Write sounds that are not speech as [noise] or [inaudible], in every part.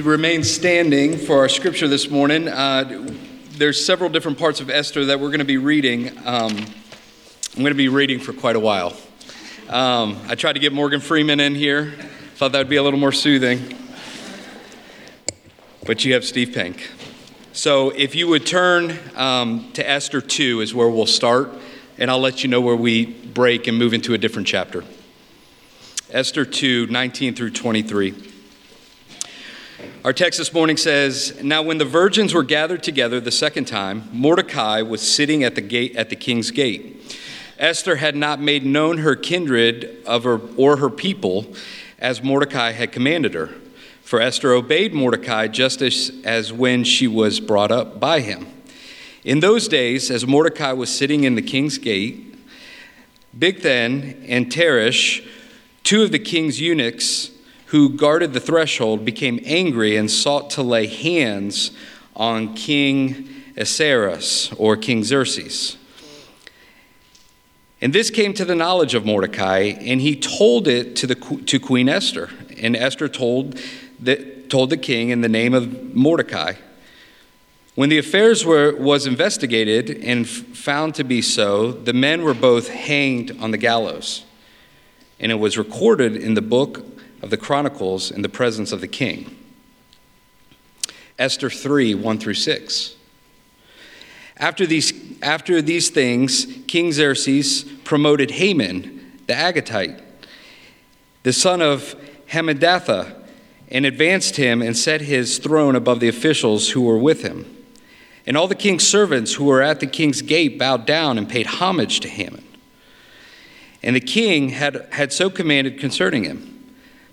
remain standing for our scripture this morning. Uh, there's several different parts of Esther that we're going to be reading. Um, I'm going to be reading for quite a while. Um, I tried to get Morgan Freeman in here, thought that would be a little more soothing. But you have Steve Pink. So if you would turn um, to Esther 2 is where we'll start, and I'll let you know where we break and move into a different chapter. Esther 2, 19 through 23. Our text this morning says, Now when the virgins were gathered together the second time, Mordecai was sitting at the gate at the king's gate. Esther had not made known her kindred of her, or her people as Mordecai had commanded her. For Esther obeyed Mordecai just as, as when she was brought up by him. In those days, as Mordecai was sitting in the king's gate, Bigthan and Teresh, two of the king's eunuchs, who guarded the threshold, became angry and sought to lay hands on King Ahasuerus or King Xerxes. And this came to the knowledge of Mordecai, and he told it to, the, to Queen Esther. And Esther told the, told the king in the name of Mordecai. When the affairs were, was investigated and found to be so, the men were both hanged on the gallows. And it was recorded in the book of the Chronicles in the presence of the king. Esther 3 1 through 6. After these, after these things, King Xerxes promoted Haman, the Agagite, the son of Hammedatha, and advanced him and set his throne above the officials who were with him. And all the king's servants who were at the king's gate bowed down and paid homage to Haman. And the king had, had so commanded concerning him.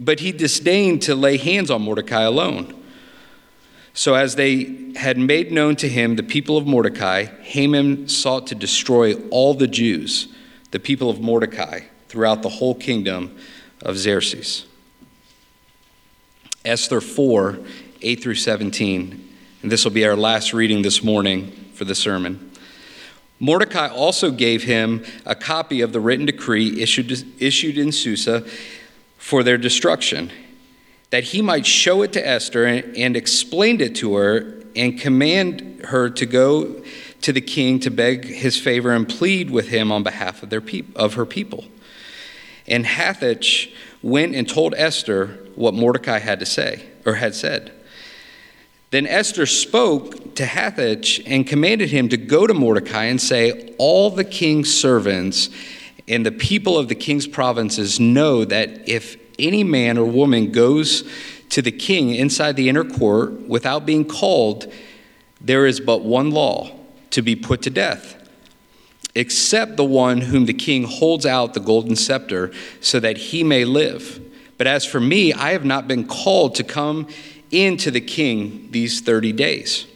but he disdained to lay hands on Mordecai alone. So, as they had made known to him the people of Mordecai, Haman sought to destroy all the Jews, the people of Mordecai, throughout the whole kingdom of Xerxes. Esther 4 8 through 17. And this will be our last reading this morning for the sermon. Mordecai also gave him a copy of the written decree issued, issued in Susa for their destruction, that he might show it to Esther and, and explained it to her and command her to go to the king to beg his favor and plead with him on behalf of, their peop- of her people. And Hathach went and told Esther what Mordecai had to say, or had said. Then Esther spoke to Hathach and commanded him to go to Mordecai and say, All the king's servants and the people of the king's provinces know that if any man or woman goes to the king inside the inner court without being called, there is but one law to be put to death, except the one whom the king holds out the golden scepter so that he may live. But as for me, I have not been called to come into the king these 30 days.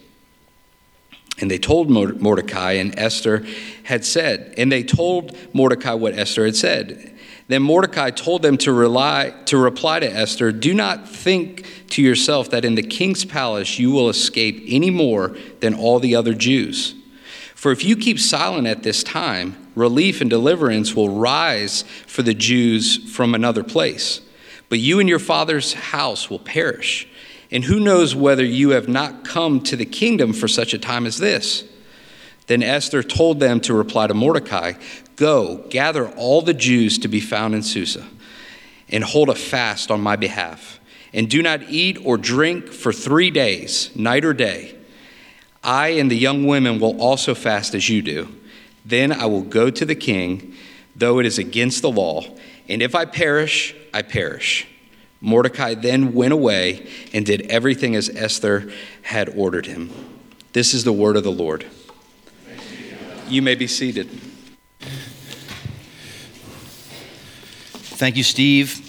And they told Mordecai, and Esther had said, and they told Mordecai what Esther had said. Then Mordecai told them to, rely, to reply to Esther Do not think to yourself that in the king's palace you will escape any more than all the other Jews. For if you keep silent at this time, relief and deliverance will rise for the Jews from another place. But you and your father's house will perish. And who knows whether you have not come to the kingdom for such a time as this? Then Esther told them to reply to Mordecai Go, gather all the Jews to be found in Susa, and hold a fast on my behalf. And do not eat or drink for three days, night or day. I and the young women will also fast as you do. Then I will go to the king, though it is against the law. And if I perish, I perish. Mordecai then went away and did everything as Esther had ordered him. This is the word of the Lord. You may be seated. Thank you, Steve.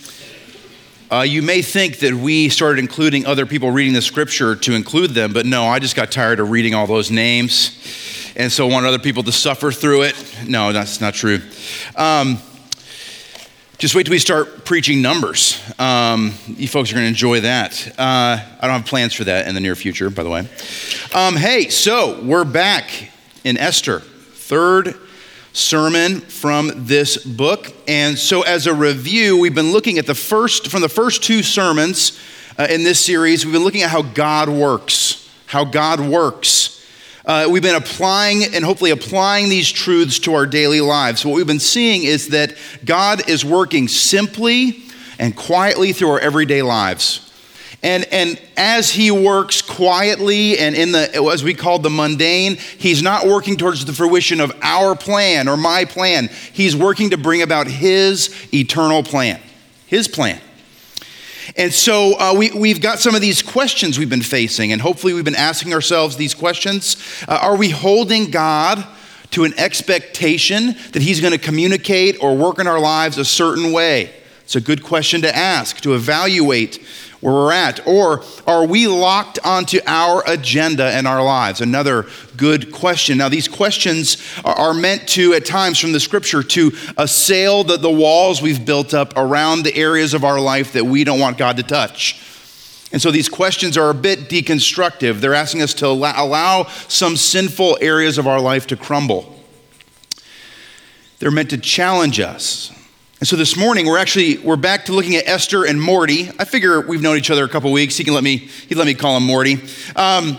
Uh, you may think that we started including other people reading the scripture to include them, but no, I just got tired of reading all those names, and so want other people to suffer through it. No, that's not true. Um, just wait till we start preaching numbers. Um, you folks are going to enjoy that. Uh, I don't have plans for that in the near future, by the way. Um, hey, so we're back in Esther, third sermon from this book. And so, as a review, we've been looking at the first, from the first two sermons uh, in this series, we've been looking at how God works, how God works. Uh, we've been applying and hopefully applying these truths to our daily lives. What we've been seeing is that God is working simply and quietly through our everyday lives. And, and as he works quietly and in the, as we call the mundane, he's not working towards the fruition of our plan or my plan. He's working to bring about his eternal plan, his plan. And so uh, we, we've got some of these questions we've been facing, and hopefully we've been asking ourselves these questions. Uh, are we holding God to an expectation that He's going to communicate or work in our lives a certain way? It's a good question to ask, to evaluate where we're at? Or are we locked onto our agenda and our lives? Another good question. Now, these questions are meant to, at times from the scripture, to assail the, the walls we've built up around the areas of our life that we don't want God to touch. And so these questions are a bit deconstructive. They're asking us to allow some sinful areas of our life to crumble. They're meant to challenge us and so this morning we're actually we're back to looking at Esther and Morty. I figure we've known each other a couple weeks. He can let me he let me call him Morty. Um,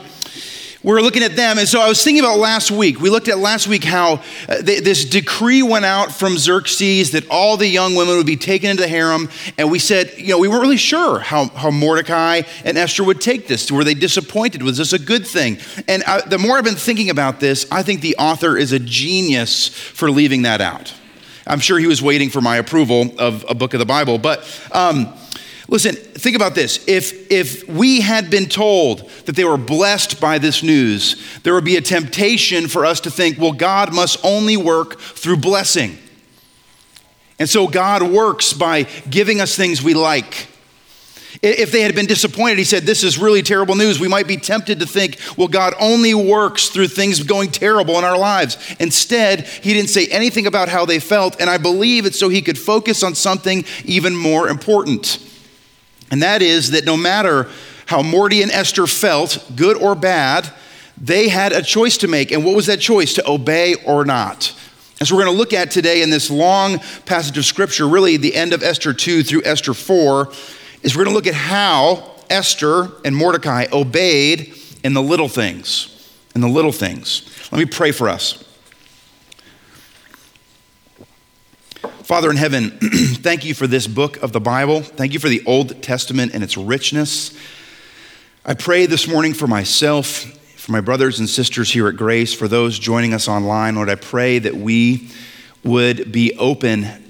we're looking at them, and so I was thinking about last week. We looked at last week how uh, th- this decree went out from Xerxes that all the young women would be taken into the harem, and we said, you know, we weren't really sure how, how Mordecai and Esther would take this. Were they disappointed? Was this a good thing? And I, the more I've been thinking about this, I think the author is a genius for leaving that out. I'm sure he was waiting for my approval of a book of the Bible. But um, listen, think about this. If, if we had been told that they were blessed by this news, there would be a temptation for us to think, well, God must only work through blessing. And so God works by giving us things we like. If they had been disappointed, he said, This is really terrible news. We might be tempted to think, well, God only works through things going terrible in our lives. Instead, he didn't say anything about how they felt, and I believe it's so he could focus on something even more important. And that is that no matter how Morty and Esther felt, good or bad, they had a choice to make. And what was that choice? To obey or not. And so we're going to look at today in this long passage of scripture, really the end of Esther 2 through Esther 4 is we're going to look at how Esther and Mordecai obeyed in the little things. In the little things. Let me pray for us. Father in heaven, [clears throat] thank you for this book of the Bible. Thank you for the Old Testament and its richness. I pray this morning for myself, for my brothers and sisters here at Grace, for those joining us online. Lord, I pray that we would be open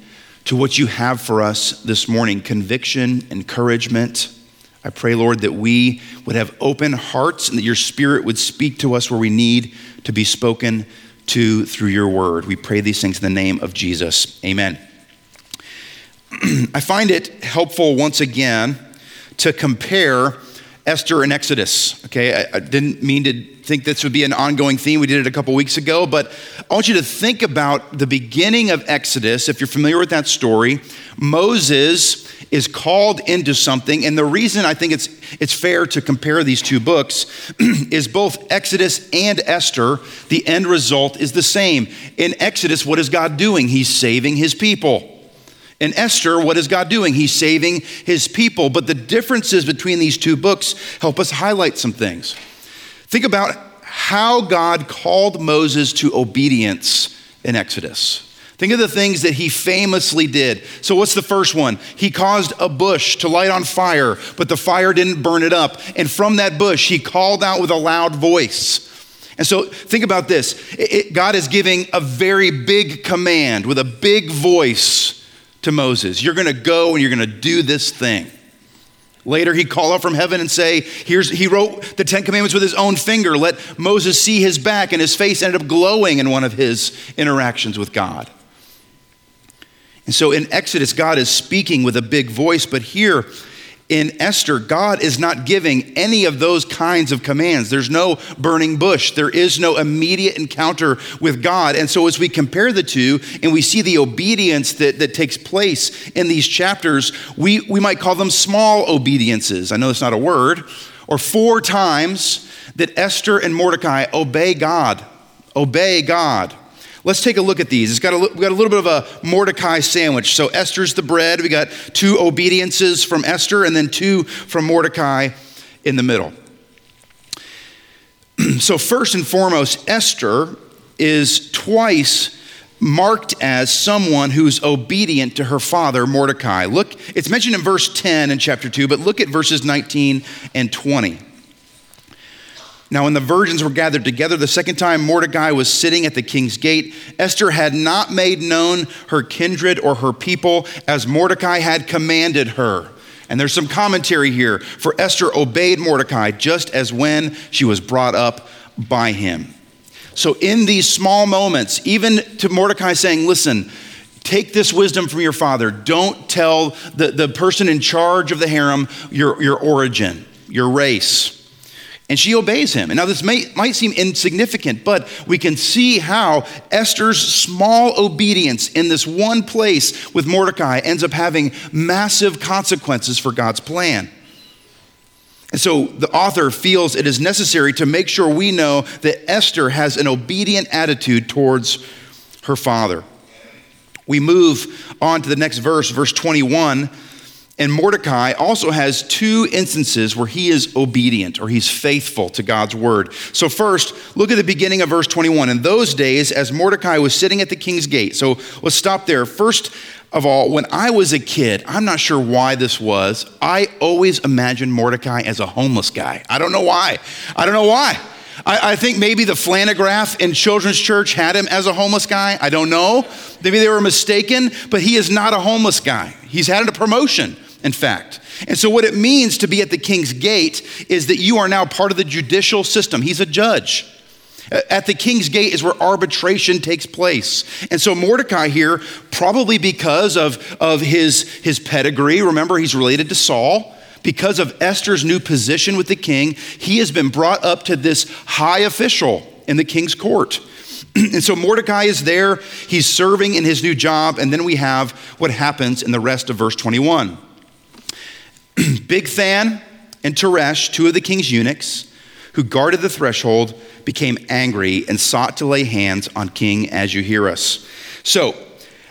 to what you have for us this morning conviction, encouragement. I pray, Lord, that we would have open hearts and that your spirit would speak to us where we need to be spoken to through your word. We pray these things in the name of Jesus. Amen. [clears throat] I find it helpful once again to compare Esther and Exodus. Okay, I, I, didn't mean to think this would be an ongoing theme. We did it a couple weeks ago, but I want you to think about the beginning of Exodus. If you're familiar with that story, Moses is called into something, and the reason I think it's it's fair to compare these two books [clears throat] is both Exodus and Esther. The end result is the same. In Exodus, what is God doing? He's saving His people. In Esther, what is God doing? He's saving his people. But the differences between these two books help us highlight some things. Think about how God called Moses to obedience in Exodus. Think of the things that he famously did. So, what's the first one? He caused a bush to light on fire, but the fire didn't burn it up. And from that bush, he called out with a loud voice. And so, think about this it, God is giving a very big command with a big voice to Moses, You're going to go and you're going to do this thing. Later, he'd call up from heaven and say, Here's, he wrote the Ten Commandments with his own finger. Let Moses see his back, and his face ended up glowing in one of his interactions with God. And so in Exodus, God is speaking with a big voice, but here in Esther, God is not giving any of those kinds of commands. There's no burning bush. There is no immediate encounter with God. And so, as we compare the two and we see the obedience that, that takes place in these chapters, we, we might call them small obediences. I know that's not a word. Or four times that Esther and Mordecai obey God. Obey God. Let's take a look at these. It's got a, we got a little bit of a Mordecai sandwich. So Esther's the bread. We got two obediences from Esther and then two from Mordecai in the middle. [clears throat] so, first and foremost, Esther is twice marked as someone who's obedient to her father, Mordecai. Look, it's mentioned in verse 10 in chapter 2, but look at verses 19 and 20. Now, when the virgins were gathered together the second time, Mordecai was sitting at the king's gate. Esther had not made known her kindred or her people as Mordecai had commanded her. And there's some commentary here. For Esther obeyed Mordecai just as when she was brought up by him. So, in these small moments, even to Mordecai saying, Listen, take this wisdom from your father. Don't tell the, the person in charge of the harem your, your origin, your race. And she obeys him. And now, this may, might seem insignificant, but we can see how Esther's small obedience in this one place with Mordecai ends up having massive consequences for God's plan. And so the author feels it is necessary to make sure we know that Esther has an obedient attitude towards her father. We move on to the next verse, verse 21 and Mordecai also has two instances where he is obedient or he's faithful to God's word. So, first, look at the beginning of verse 21. In those days, as Mordecai was sitting at the king's gate, so let's stop there. First of all, when I was a kid, I'm not sure why this was, I always imagined Mordecai as a homeless guy. I don't know why. I don't know why. I, think maybe the Flannelgraph in Children's Church had him as a homeless guy. I don't know. Maybe they were mistaken, but he is not a homeless guy. He's had a promotion in fact. And so, what it means to be at the king's gate is that you are now part of the judicial system. He's a judge. At the king's gate is where arbitration takes place. And so Mordecai here, probably because of, of his, his pedigree, remember he's related to Saul, because of Esther's new position with the king, he has been brought up to this high official in the king's court. [clears throat] and so Mordecai is there, he's serving in his new job, and then we have what happens in the rest of verse 21. [clears throat] Bigthan and Teresh, two of the king's eunuchs, who guarded the threshold, became angry and sought to lay hands on King Ahasuerus. So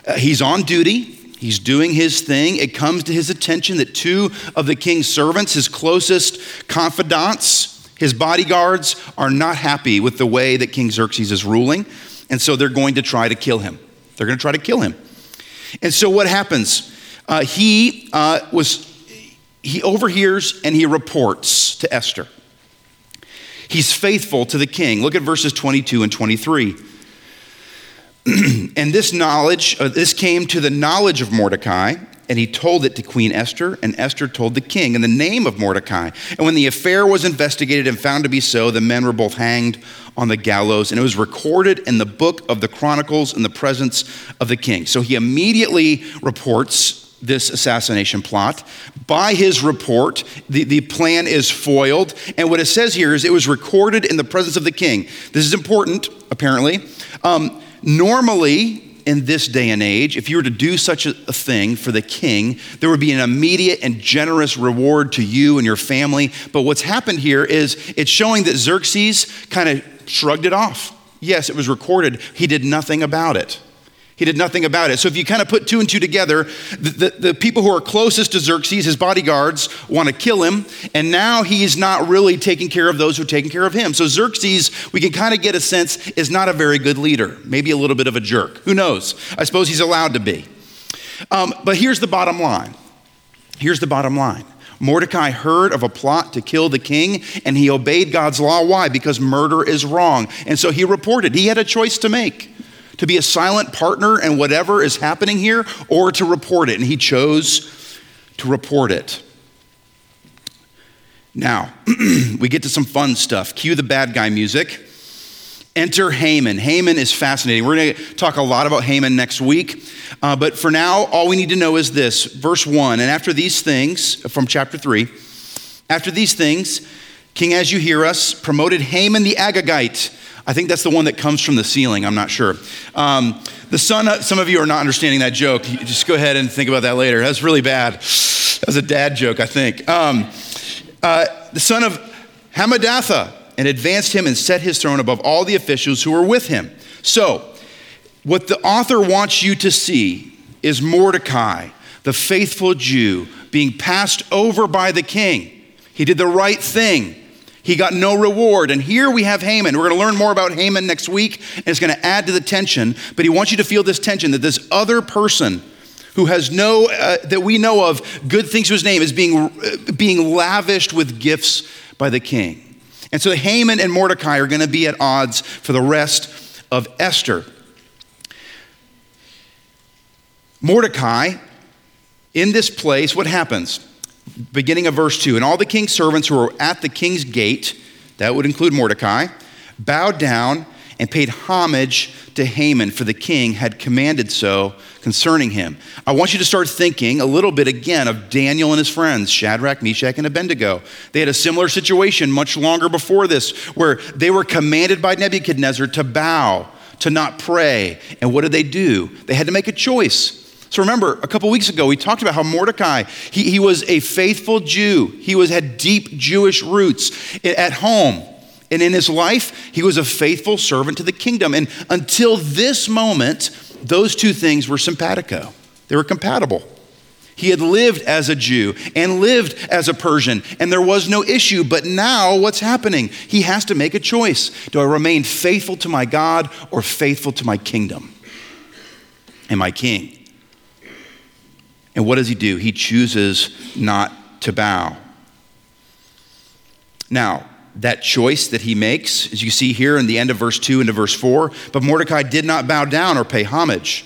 uh, he's on duty. He's doing his thing. It comes to his attention that two of the king's servants, his closest confidants, his bodyguards, are not happy with the way that King Xerxes is ruling. And so they're going to try to kill him. They're going to try to kill him. And so what happens? Uh, he uh, was he overhears and he reports to Esther. He's faithful to the king. Look at verses 22 and 23. [clears throat] and this knowledge, uh, this came to the knowledge of Mordecai, and he told it to Queen Esther, and Esther told the king in the name of Mordecai. And when the affair was investigated and found to be so, the men were both hanged on the gallows, and it was recorded in the book of the Chronicles in the presence of the king. So he immediately reports this assassination plot. By his report, the, the plan is foiled. And what it says here is it was recorded in the presence of the king. This is important, apparently. Um, normally, in this day and age, if you were to do such a, a thing for the king, there would be an immediate and generous reward to you and your family. But what's happened here is it's showing that Xerxes kind of shrugged it off. Yes, it was recorded, he did nothing about it. He did nothing about it. So if you kind of put two and two together, the, the, the, people who are closest to Xerxes, his bodyguards, want to kill him, and now he's not really taking care of those who are taking care of him. So Xerxes, we can kind of get a sense, is not a very good leader, maybe a little bit of a jerk. Who knows? I suppose he's allowed to be. Um, but here's the bottom line. Here's the bottom line. Mordecai heard of a plot to kill the king and he obeyed God's law. Why? Because murder is wrong. And so he reported. He had a choice to make to be a silent partner in whatever is happening here or to report it. And he chose to report it. Now, [clears throat] we get to some fun stuff. Cue the bad guy music. Enter Haman. Haman is fascinating. We're going to talk a lot about Haman next week. Uh, but for now, all we need to know is this verse 1 And after these things, from chapter 3, after these things, King Ahasuerus promoted Haman the Agagite. I think that's the one that comes from the ceiling. I'm not sure. Um, the son, some of you are not understanding that joke. Just go ahead and think about that later. That's really bad. That was a dad joke, I think. Um, uh, the son of Hammedatha, and advanced him and set his throne above all the officials who were with him. So, what the author wants you to see is Mordecai, the faithful Jew, being passed over by the king. He did the right thing. He got no reward. And here we have Haman. We're going to learn more about Haman next week, and it's going to add to the tension. But he wants you to feel this tension that this other person who has no, uh, that we know of, good things to his name, is being, uh, being lavished with gifts by the king. And so Haman and Mordecai are going to be at odds for the rest of Esther. Mordecai, in this place, what happens? Beginning of verse 2 And all the king's servants who were at the king's gate, that would include Mordecai, bowed down and paid homage to Haman, for the king had commanded so concerning him. I want you to start thinking a little bit again of Daniel and his friends, Shadrach, Meshach, and Abednego. They had a similar situation much longer before this, where they were commanded by Nebuchadnezzar to bow, to not pray. And what did they do? They had to make a choice. So remember, a couple weeks ago, we talked about how Mordecai, he, he was a faithful Jew. He was, had deep Jewish roots at home. And in his life, he was a faithful servant to the kingdom. And until this moment, those two things were simpatico, they were compatible. He had lived as a Jew and lived as a Persian, and there was no issue. But now, what's happening? He has to make a choice. Do I remain faithful to my God or faithful to my kingdom and my king? And what does he do? He chooses not to bow. Now, that choice that he makes, as you see here in the end of verse 2 into verse 4. But Mordecai did not bow down or pay homage.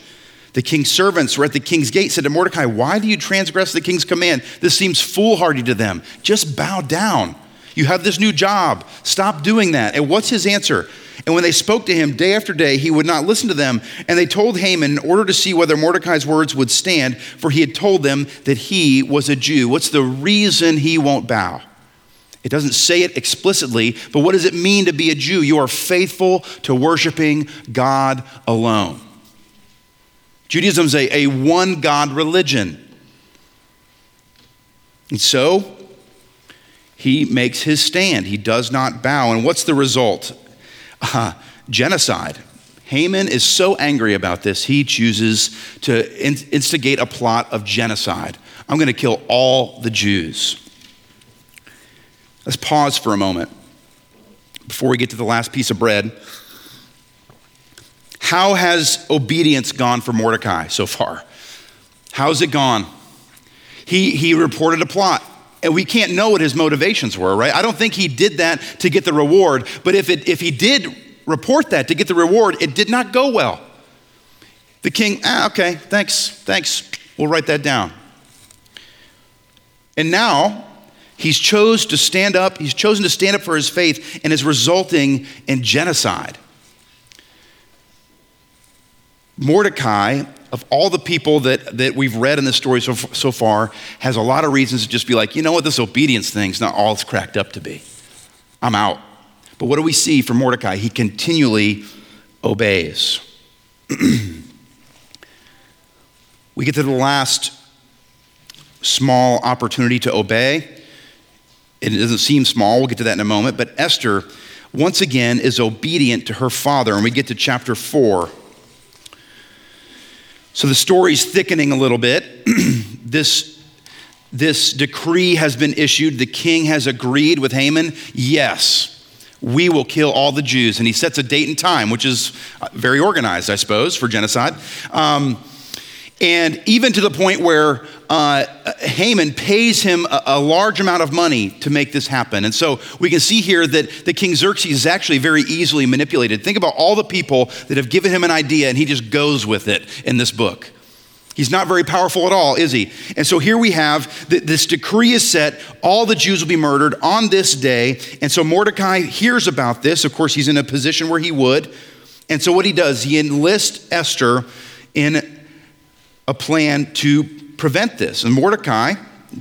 The king's servants were at the king's gate, said to Mordecai, Why do you transgress the king's command? This seems foolhardy to them. Just bow down. You have this new job. Stop doing that. And what's his answer? And when they spoke to him day after day, he would not listen to them. And they told Haman in order to see whether Mordecai's words would stand, for he had told them that he was a Jew. What's the reason he won't bow? It doesn't say it explicitly, but what does it mean to be a Jew? You are faithful to worshiping God alone. Judaism is a, a one God religion. And so he makes his stand. He does not bow. And what's the result? Uh, [laughs] genocide. Haman is so angry about this, he chooses to instigate a plot of genocide. I'm going to kill all the Jews. Let's pause for a moment before we get to the last piece of bread. How has obedience gone for Mordecai so far? How's it gone? He, he reported a plot. And we can't know what his motivations were, right? I don't think he did that to get the reward, but if, it, if he did report that to get the reward, it did not go well. The king, ah, okay, thanks, thanks. We'll write that down. And now He's chose to stand up, he's chosen to stand up for his faith, and is resulting in genocide. Mordecai, of all the people that, that we've read in this story so, so far, has a lot of reasons to just be like, you know what, this obedience thing's not all it's cracked up to be. I'm out. But what do we see from Mordecai? He continually obeys. [clears throat] we get to the last small opportunity to obey. It doesn't seem small. We'll get to that in a moment. But Esther, once again, is obedient to her father. And we get to chapter 4. So the story's thickening a little bit. [clears throat] this, this decree has been issued. The king has agreed with Haman. Yes, we will kill all the Jews. And he sets a date and time, which is very organized, I suppose, for genocide. Um, and even to the point where uh, Haman pays him a, a, large amount of money to make this happen. And so we can see here that the King Xerxes is actually very easily manipulated. Think about all the people that have given him an idea and he just goes with it in this book. He's not very powerful at all, is he? And so here we have th- this decree is set. All the Jews will be murdered on this day. And so Mordecai hears about this. Of course, he's in a position where he would. And so what he does, he enlists Esther in a plan to prevent this. And Mordecai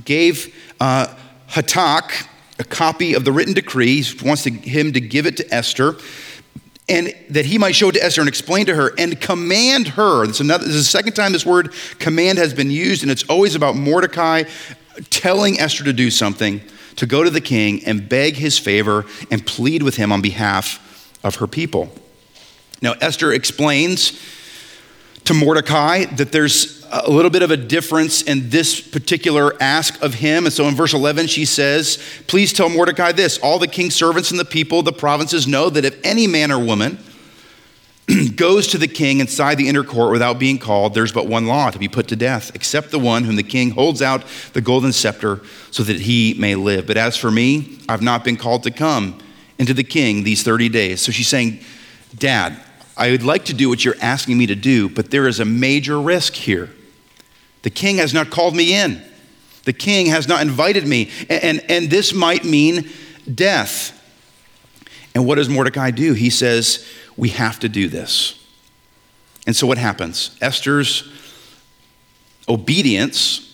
gave uh, Hathach a copy of the written decree. He wants to, him to give it to Esther and that he might show it to Esther and explain to her and command her. This is, another, this is the second time this word command has been used, and it's always about Mordecai telling Esther to do something, to go to the king and beg his favor and plead with him on behalf of her people. Now, Esther explains to Mordecai that there's a little bit of a difference in this particular ask of him. And so in verse 11, she says, Please tell Mordecai this all the king's servants and the people of the provinces know that if any man or woman [clears throat] goes to the king inside the inner court without being called, there's but one law to be put to death, except the one whom the king holds out the golden scepter so that he may live. But as for me, I've not been called to come into the king these 30 days. So she's saying, Dad, I would like to do what you're asking me to do, but there is a major risk here. The king has not called me in. The king has not invited me. And, and, and, this might mean death. And what does Mordecai do? He says, We have to do this. And so what happens? Esther's obedience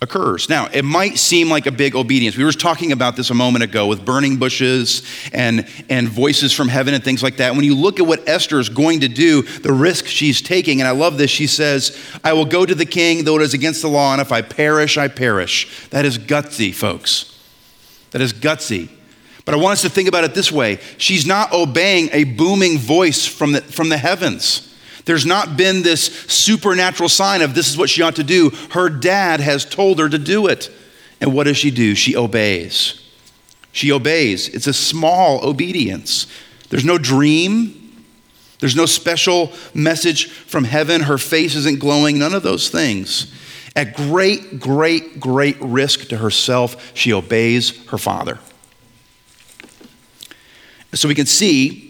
occurs. Now, it might seem like a big obedience. We were talking about this a moment ago with burning bushes and, and voices from heaven and things like that. When you look at what Esther is going to do, the risk she's taking, and I love this, she says, I will go to the king, though it is against the law, and if I perish, I perish. That is gutsy, folks. That is gutsy. But I want us to think about it this way she's not obeying a booming voice from the, from the heavens. There's not been this supernatural sign of this is what she ought to do. Her dad has told her to do it. And what does she do? She obeys. She obeys. It's a small obedience. There's no dream. There's no special message from heaven. Her face isn't glowing. None of those things. At great, great, great risk to herself, she obeys her father. So we can see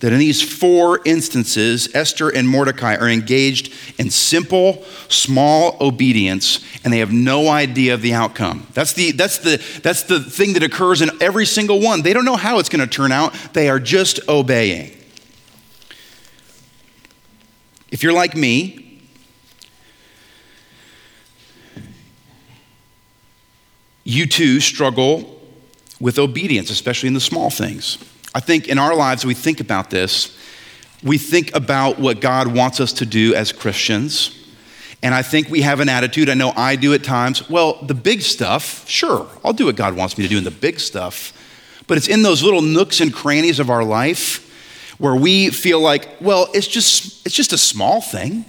that in these four instances, Esther and Mordecai are engaged in simple, small obedience, and they have no idea of the outcome. That's the, that's the, that's the thing that occurs in every single one. They don't know how it's going to turn out, they are just obeying. If you're like me, you too struggle with obedience, especially in the small things. I think in our lives, we think about this. We think about what God wants us to do as Christians. And I think we have an attitude, I know I do at times, well, the big stuff, sure, I'll do what God wants me to do in the big stuff. But it's in those little nooks and crannies of our life where we feel like, well, it's just, it's just a small thing.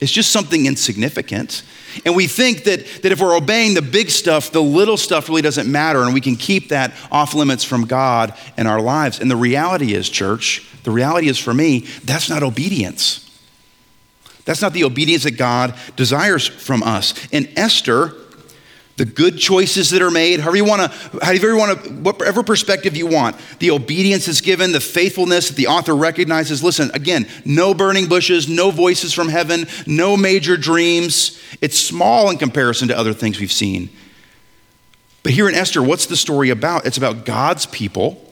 It's just something insignificant. And we think that, that if we're obeying the big stuff, the little stuff really doesn't matter, and we can keep that off limits from God in our lives. And the reality is, church, the reality is for me, that's not obedience. That's not the obedience that God desires from us. In Esther, the good choices that are made, however you want to, however you want to, whatever perspective you want, the obedience is given, the faithfulness that the author recognizes. Listen, again, no burning bushes, no voices from heaven, no major dreams. It's small in comparison to other things we've seen. But here in Esther, what's the story about? It's about God's people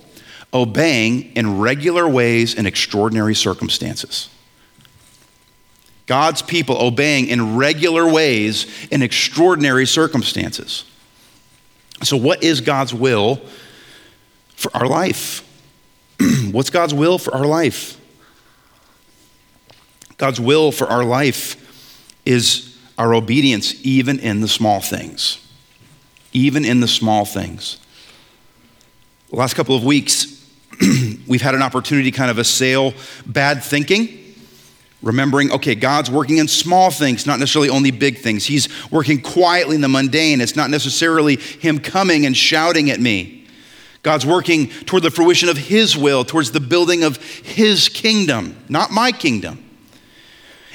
obeying in regular ways in extraordinary circumstances. God's people obeying in regular ways in extraordinary circumstances. So, what is God's will for our life? [clears throat] What's God's will for our life? God's will for our life is our obedience, even in the small things. Even in the small things. The last couple of weeks, [clears throat] we've had an opportunity to kind of assail bad thinking Remembering, okay, God's working in small things, not necessarily only big things. He's working quietly in the mundane. It's not necessarily Him coming and shouting at me. God's working toward the fruition of His will, towards the building of His kingdom, not my kingdom.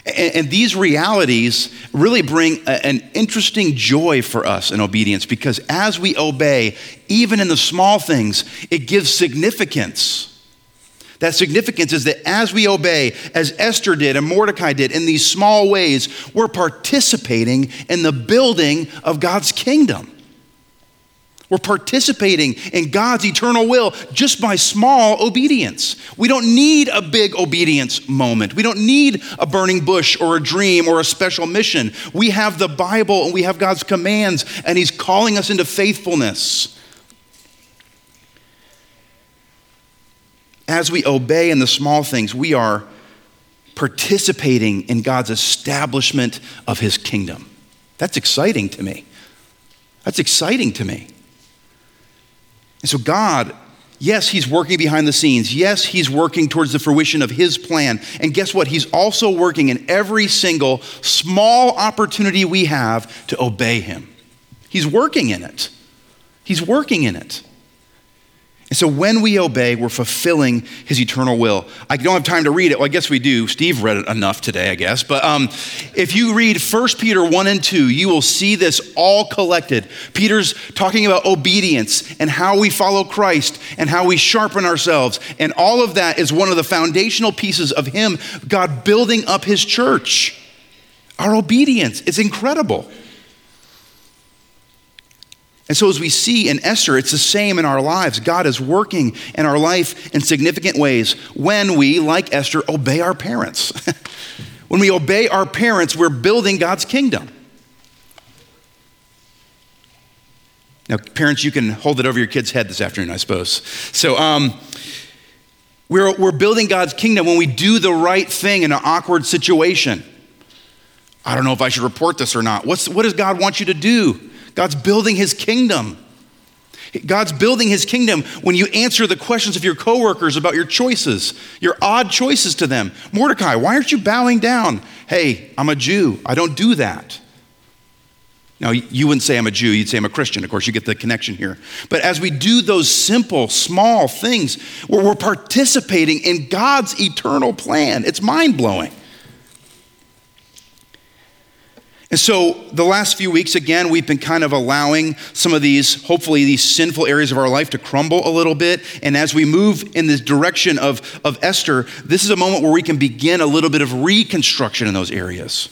And, and these realities really bring a, an interesting joy for us in obedience because as we obey, even in the small things, it gives significance That significance is that as we obey, as Esther did and Mordecai did in these small ways, we're participating in the building of God's kingdom. We're participating in God's eternal will just by small obedience. We don't need a big obedience moment. We don't need a burning bush or a dream or a special mission. We have the Bible and we have God's commands, and He's calling us into faithfulness. As we obey in the small things, we are participating in God's establishment of His kingdom. That's exciting to me. That's exciting to me. And so, God, yes, He's working behind the scenes. Yes, He's working towards the fruition of His plan. And guess what? He's also working in every single small opportunity we have to obey Him. He's working in it. He's working in it. And so when we obey, we're fulfilling his eternal will. I don't have time to read it. Well, I guess we do. Steve read it enough today, I guess. But um, if you read 1 Peter 1 and 2, you will see this all collected. Peter's talking about obedience and how we follow Christ and how we sharpen ourselves. And all of that is one of the foundational pieces of him, God building up his church. Our obedience. It's incredible. And so, as we see in Esther, it's the same in our lives. God is working in our life in significant ways when we, like Esther, obey our parents. [laughs] when we obey our parents, we're building God's kingdom. Now, parents, you can hold it over your kid's head this afternoon, I suppose. So, um, we're, we're building God's kingdom when we do the right thing in an awkward situation. I don't know if I should report this or not. What's, what does God want you to do? God's building his kingdom. God's building his kingdom when you answer the questions of your coworkers about your choices, your odd choices to them. Mordecai, why aren't you bowing down? Hey, I'm a Jew. I don't do that. Now, you wouldn't say I'm a Jew, you'd say I'm a Christian. Of course, you get the connection here. But as we do those simple, small things, where we're participating in God's eternal plan, it's mind blowing. And so, the last few weeks, again, we've been kind of allowing some of these, hopefully, these sinful areas of our life to crumble a little bit. And as we move in this direction of, of Esther, this is a moment where we can begin a little bit of reconstruction in those areas.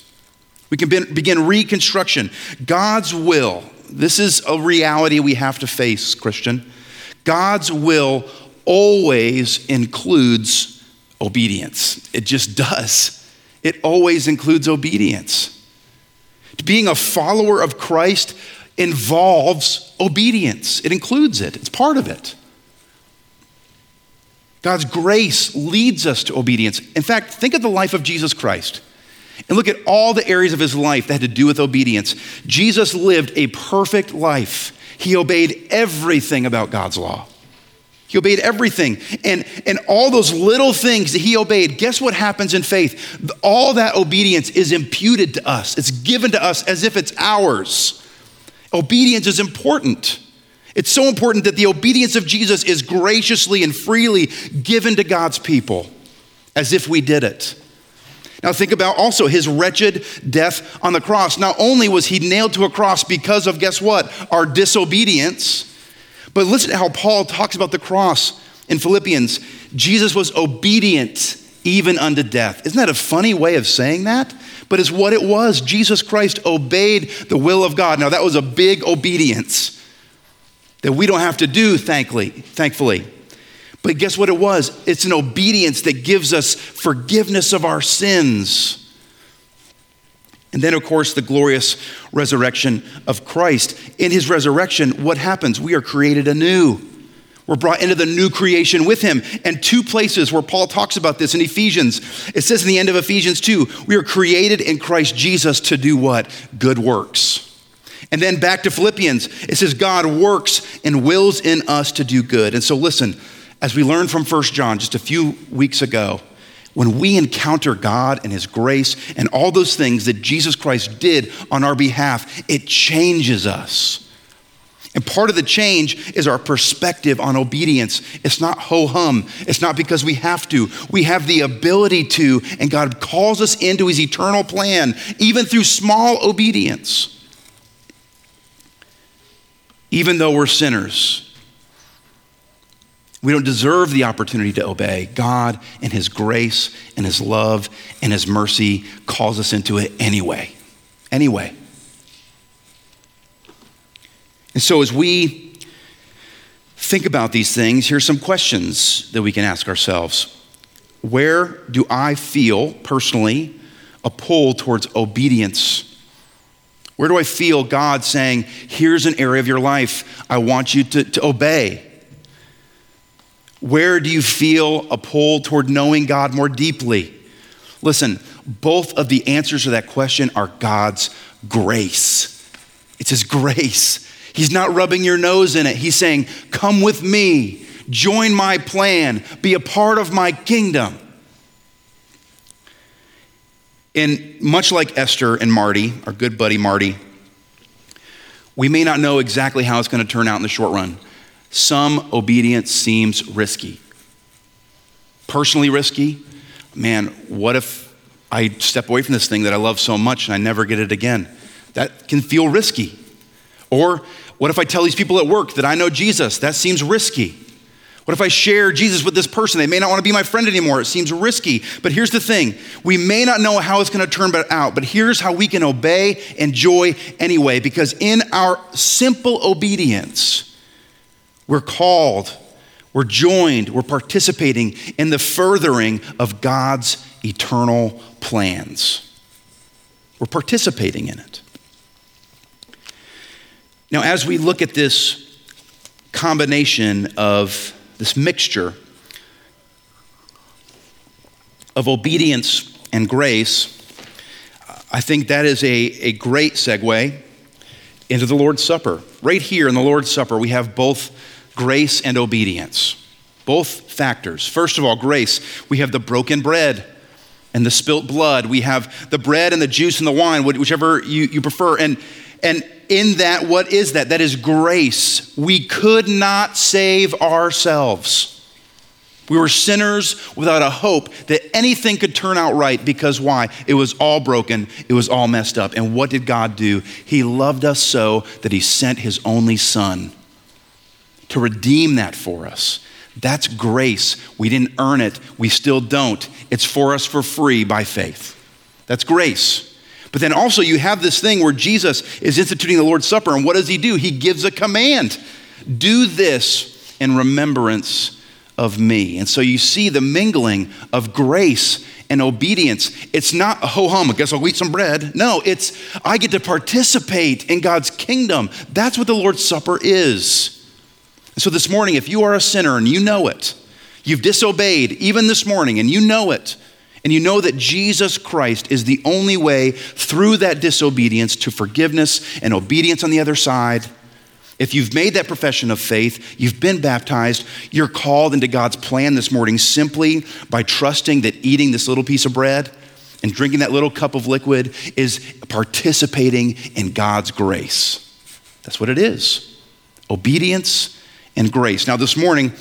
We can begin reconstruction. God's will, this is a reality we have to face, Christian. God's will always includes obedience, it just does. It always includes obedience. Being a follower of Christ involves obedience, it includes it, it's part of it. God's grace leads us to obedience. In fact, think of the life of Jesus Christ and look at all the areas of his life that had to do with obedience. Jesus lived a perfect life, he obeyed everything about God's law. He obeyed everything. And, and all those little things that he obeyed, guess what happens in faith? All that obedience is imputed to us, it's given to us as if it's ours. Obedience is important. It's so important that the obedience of Jesus is graciously and freely given to God's people as if we did it. Now, think about also his wretched death on the cross. Not only was he nailed to a cross because of, guess what, our disobedience, but listen to how Paul talks about the cross in Philippians. Jesus was obedient even unto death. Isn't that a funny way of saying that? But it's what it was. Jesus Christ obeyed the will of God. Now, that was a big obedience that we don't have to do, thankfully. thankfully. But guess what it was? It's an obedience that gives us forgiveness of our sins. And then, of course, the glorious resurrection of Christ. In his resurrection, what happens? We are created anew. We're brought into the new creation with him. And two places where Paul talks about this in Ephesians. It says in the end of Ephesians 2, we are created in Christ Jesus to do what? Good works. And then back to Philippians, it says God works and wills in us to do good. And so listen, as we learned from First John just a few weeks ago, when we encounter God and His grace and all those things that Jesus Christ did on our behalf, it changes us. And part of the change is our perspective on obedience. It's not ho hum. It's not because we have to. We have the ability to, and God calls us into His eternal plan, even through small obedience. Even though we're sinners, We don't deserve the opportunity to obey. God, in His grace and His love and His mercy, calls us into it anyway. Anyway. And so, as we think about these things, here's some questions that we can ask ourselves. Where do I feel personally a pull towards obedience? Where do I feel God saying, here's an area of your life I want you to, to obey? Where do you feel a pull toward knowing God more deeply? Listen, both of the answers to that question are God's grace. It's His grace. He's not rubbing your nose in it. He's saying, Come with me, join my plan, be a part of my kingdom. And much like Esther and Marty, our good buddy Marty, we may not know exactly how it's going to turn out in the short run. Some obedience seems risky. Personally risky. Man, what if I step away from this thing that I love so much and I never get it again? That can feel risky. Or what if I tell these people at work that I know Jesus? That seems risky. What if I share Jesus with this person? They may not want to be my friend anymore. It seems risky. But here's the thing we may not know how it's going to turn out, but here's how we can obey and joy anyway. Because in our simple obedience, we're called, we're joined, we're participating in the furthering of God's eternal plans. We're participating in it. Now, as we look at this combination of this mixture of obedience and grace, I think that is a, a great segue into the Lord's Supper. Right here in the Lord's Supper, we have both grace and obedience, both factors. First of all, grace, we have the broken bread and the spilt blood. We have the bread and the juice and the wine, whichever you, you prefer. And, and in that, what is that? That is grace. We could not save ourselves. We were sinners without a hope that anything could turn out right because why? It was all broken, it was all messed up. And what did God do? He loved us so that He sent His only Son to redeem that for us. That's grace. We didn't earn it, we still don't. It's for us for free by faith. That's grace. But then also, you have this thing where Jesus is instituting the Lord's Supper, and what does he do? He gives a command do this in remembrance of me. And so you see the mingling of grace and obedience. It's not a ho hum, I guess I'll eat some bread. No, it's I get to participate in God's kingdom. That's what the Lord's Supper is. And so this morning, if you are a sinner and you know it, you've disobeyed even this morning and you know it, and you know that Jesus Christ is the only way through that disobedience to forgiveness and obedience on the other side. If you've made that profession of faith, you've been baptized, you're called into God's plan this morning simply by trusting that eating this little piece of bread and drinking that little cup of liquid is participating in God's grace. That's what it is obedience and grace. Now, this morning,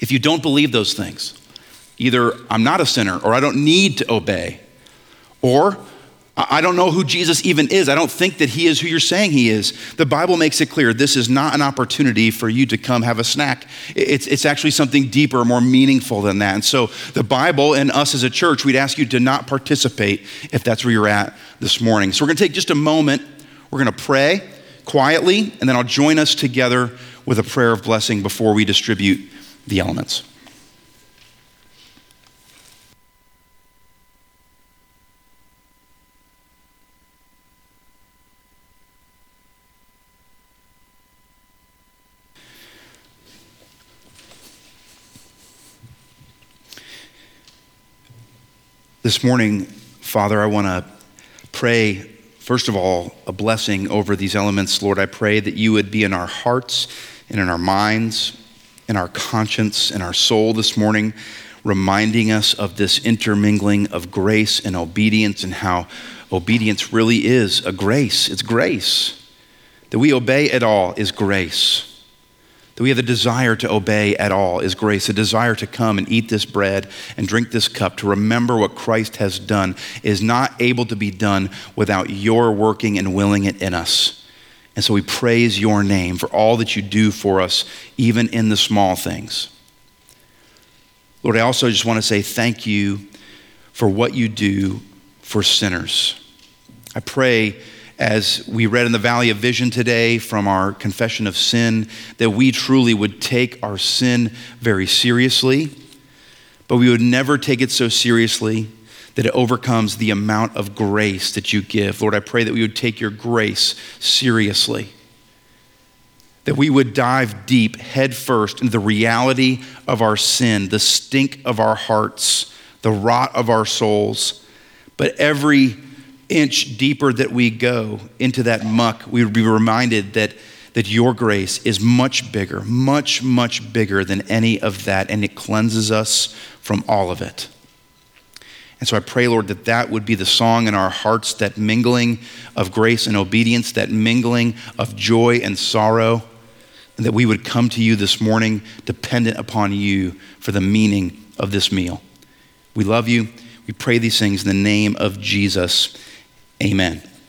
if you don't believe those things, Either I'm not a sinner, or I don't need to obey, or I don't know who Jesus even is. I don't think that he is who you're saying he is. The Bible makes it clear this is not an opportunity for you to come have a snack. It's, it's actually something deeper, more meaningful than that. And so, the Bible and us as a church, we'd ask you to not participate if that's where you're at this morning. So, we're going to take just a moment. We're going to pray quietly, and then I'll join us together with a prayer of blessing before we distribute the elements. This morning, Father, I want to pray, first of all, a blessing over these elements. Lord, I pray that you would be in our hearts and in our minds, in our conscience, in our soul this morning, reminding us of this intermingling of grace and obedience and how obedience really is a grace. It's grace. That we obey at all is grace that we have the desire to obey at all is grace. A desire to come and eat this bread and drink this cup, to remember what Christ has done, is not able to be done without your working and willing it in us. And so we praise your name for all that you do for us, even in the small things. Lord, I also just want to say thank you for what you do for sinners. I pray as we read in the Valley of Vision today from our confession of sin that we truly would take our sin very seriously, but we would never take it so seriously that it overcomes the amount of grace that you give. Lord, I pray that we would take your grace seriously. That we would dive deep, head first, into the reality of our sin, the stink of our hearts, the rot of our souls. But every inch deeper that we go into that muck, we would be reminded that, that your grace is much bigger, much, much bigger than any of that, and it cleanses us from all of it. And so I pray, Lord, that that would be the song in our hearts, that mingling of grace and obedience, that mingling of joy and sorrow, and that we would come to you this morning dependent upon you for the meaning of this meal. We love you. We pray these things in the name of Jesus. Amen.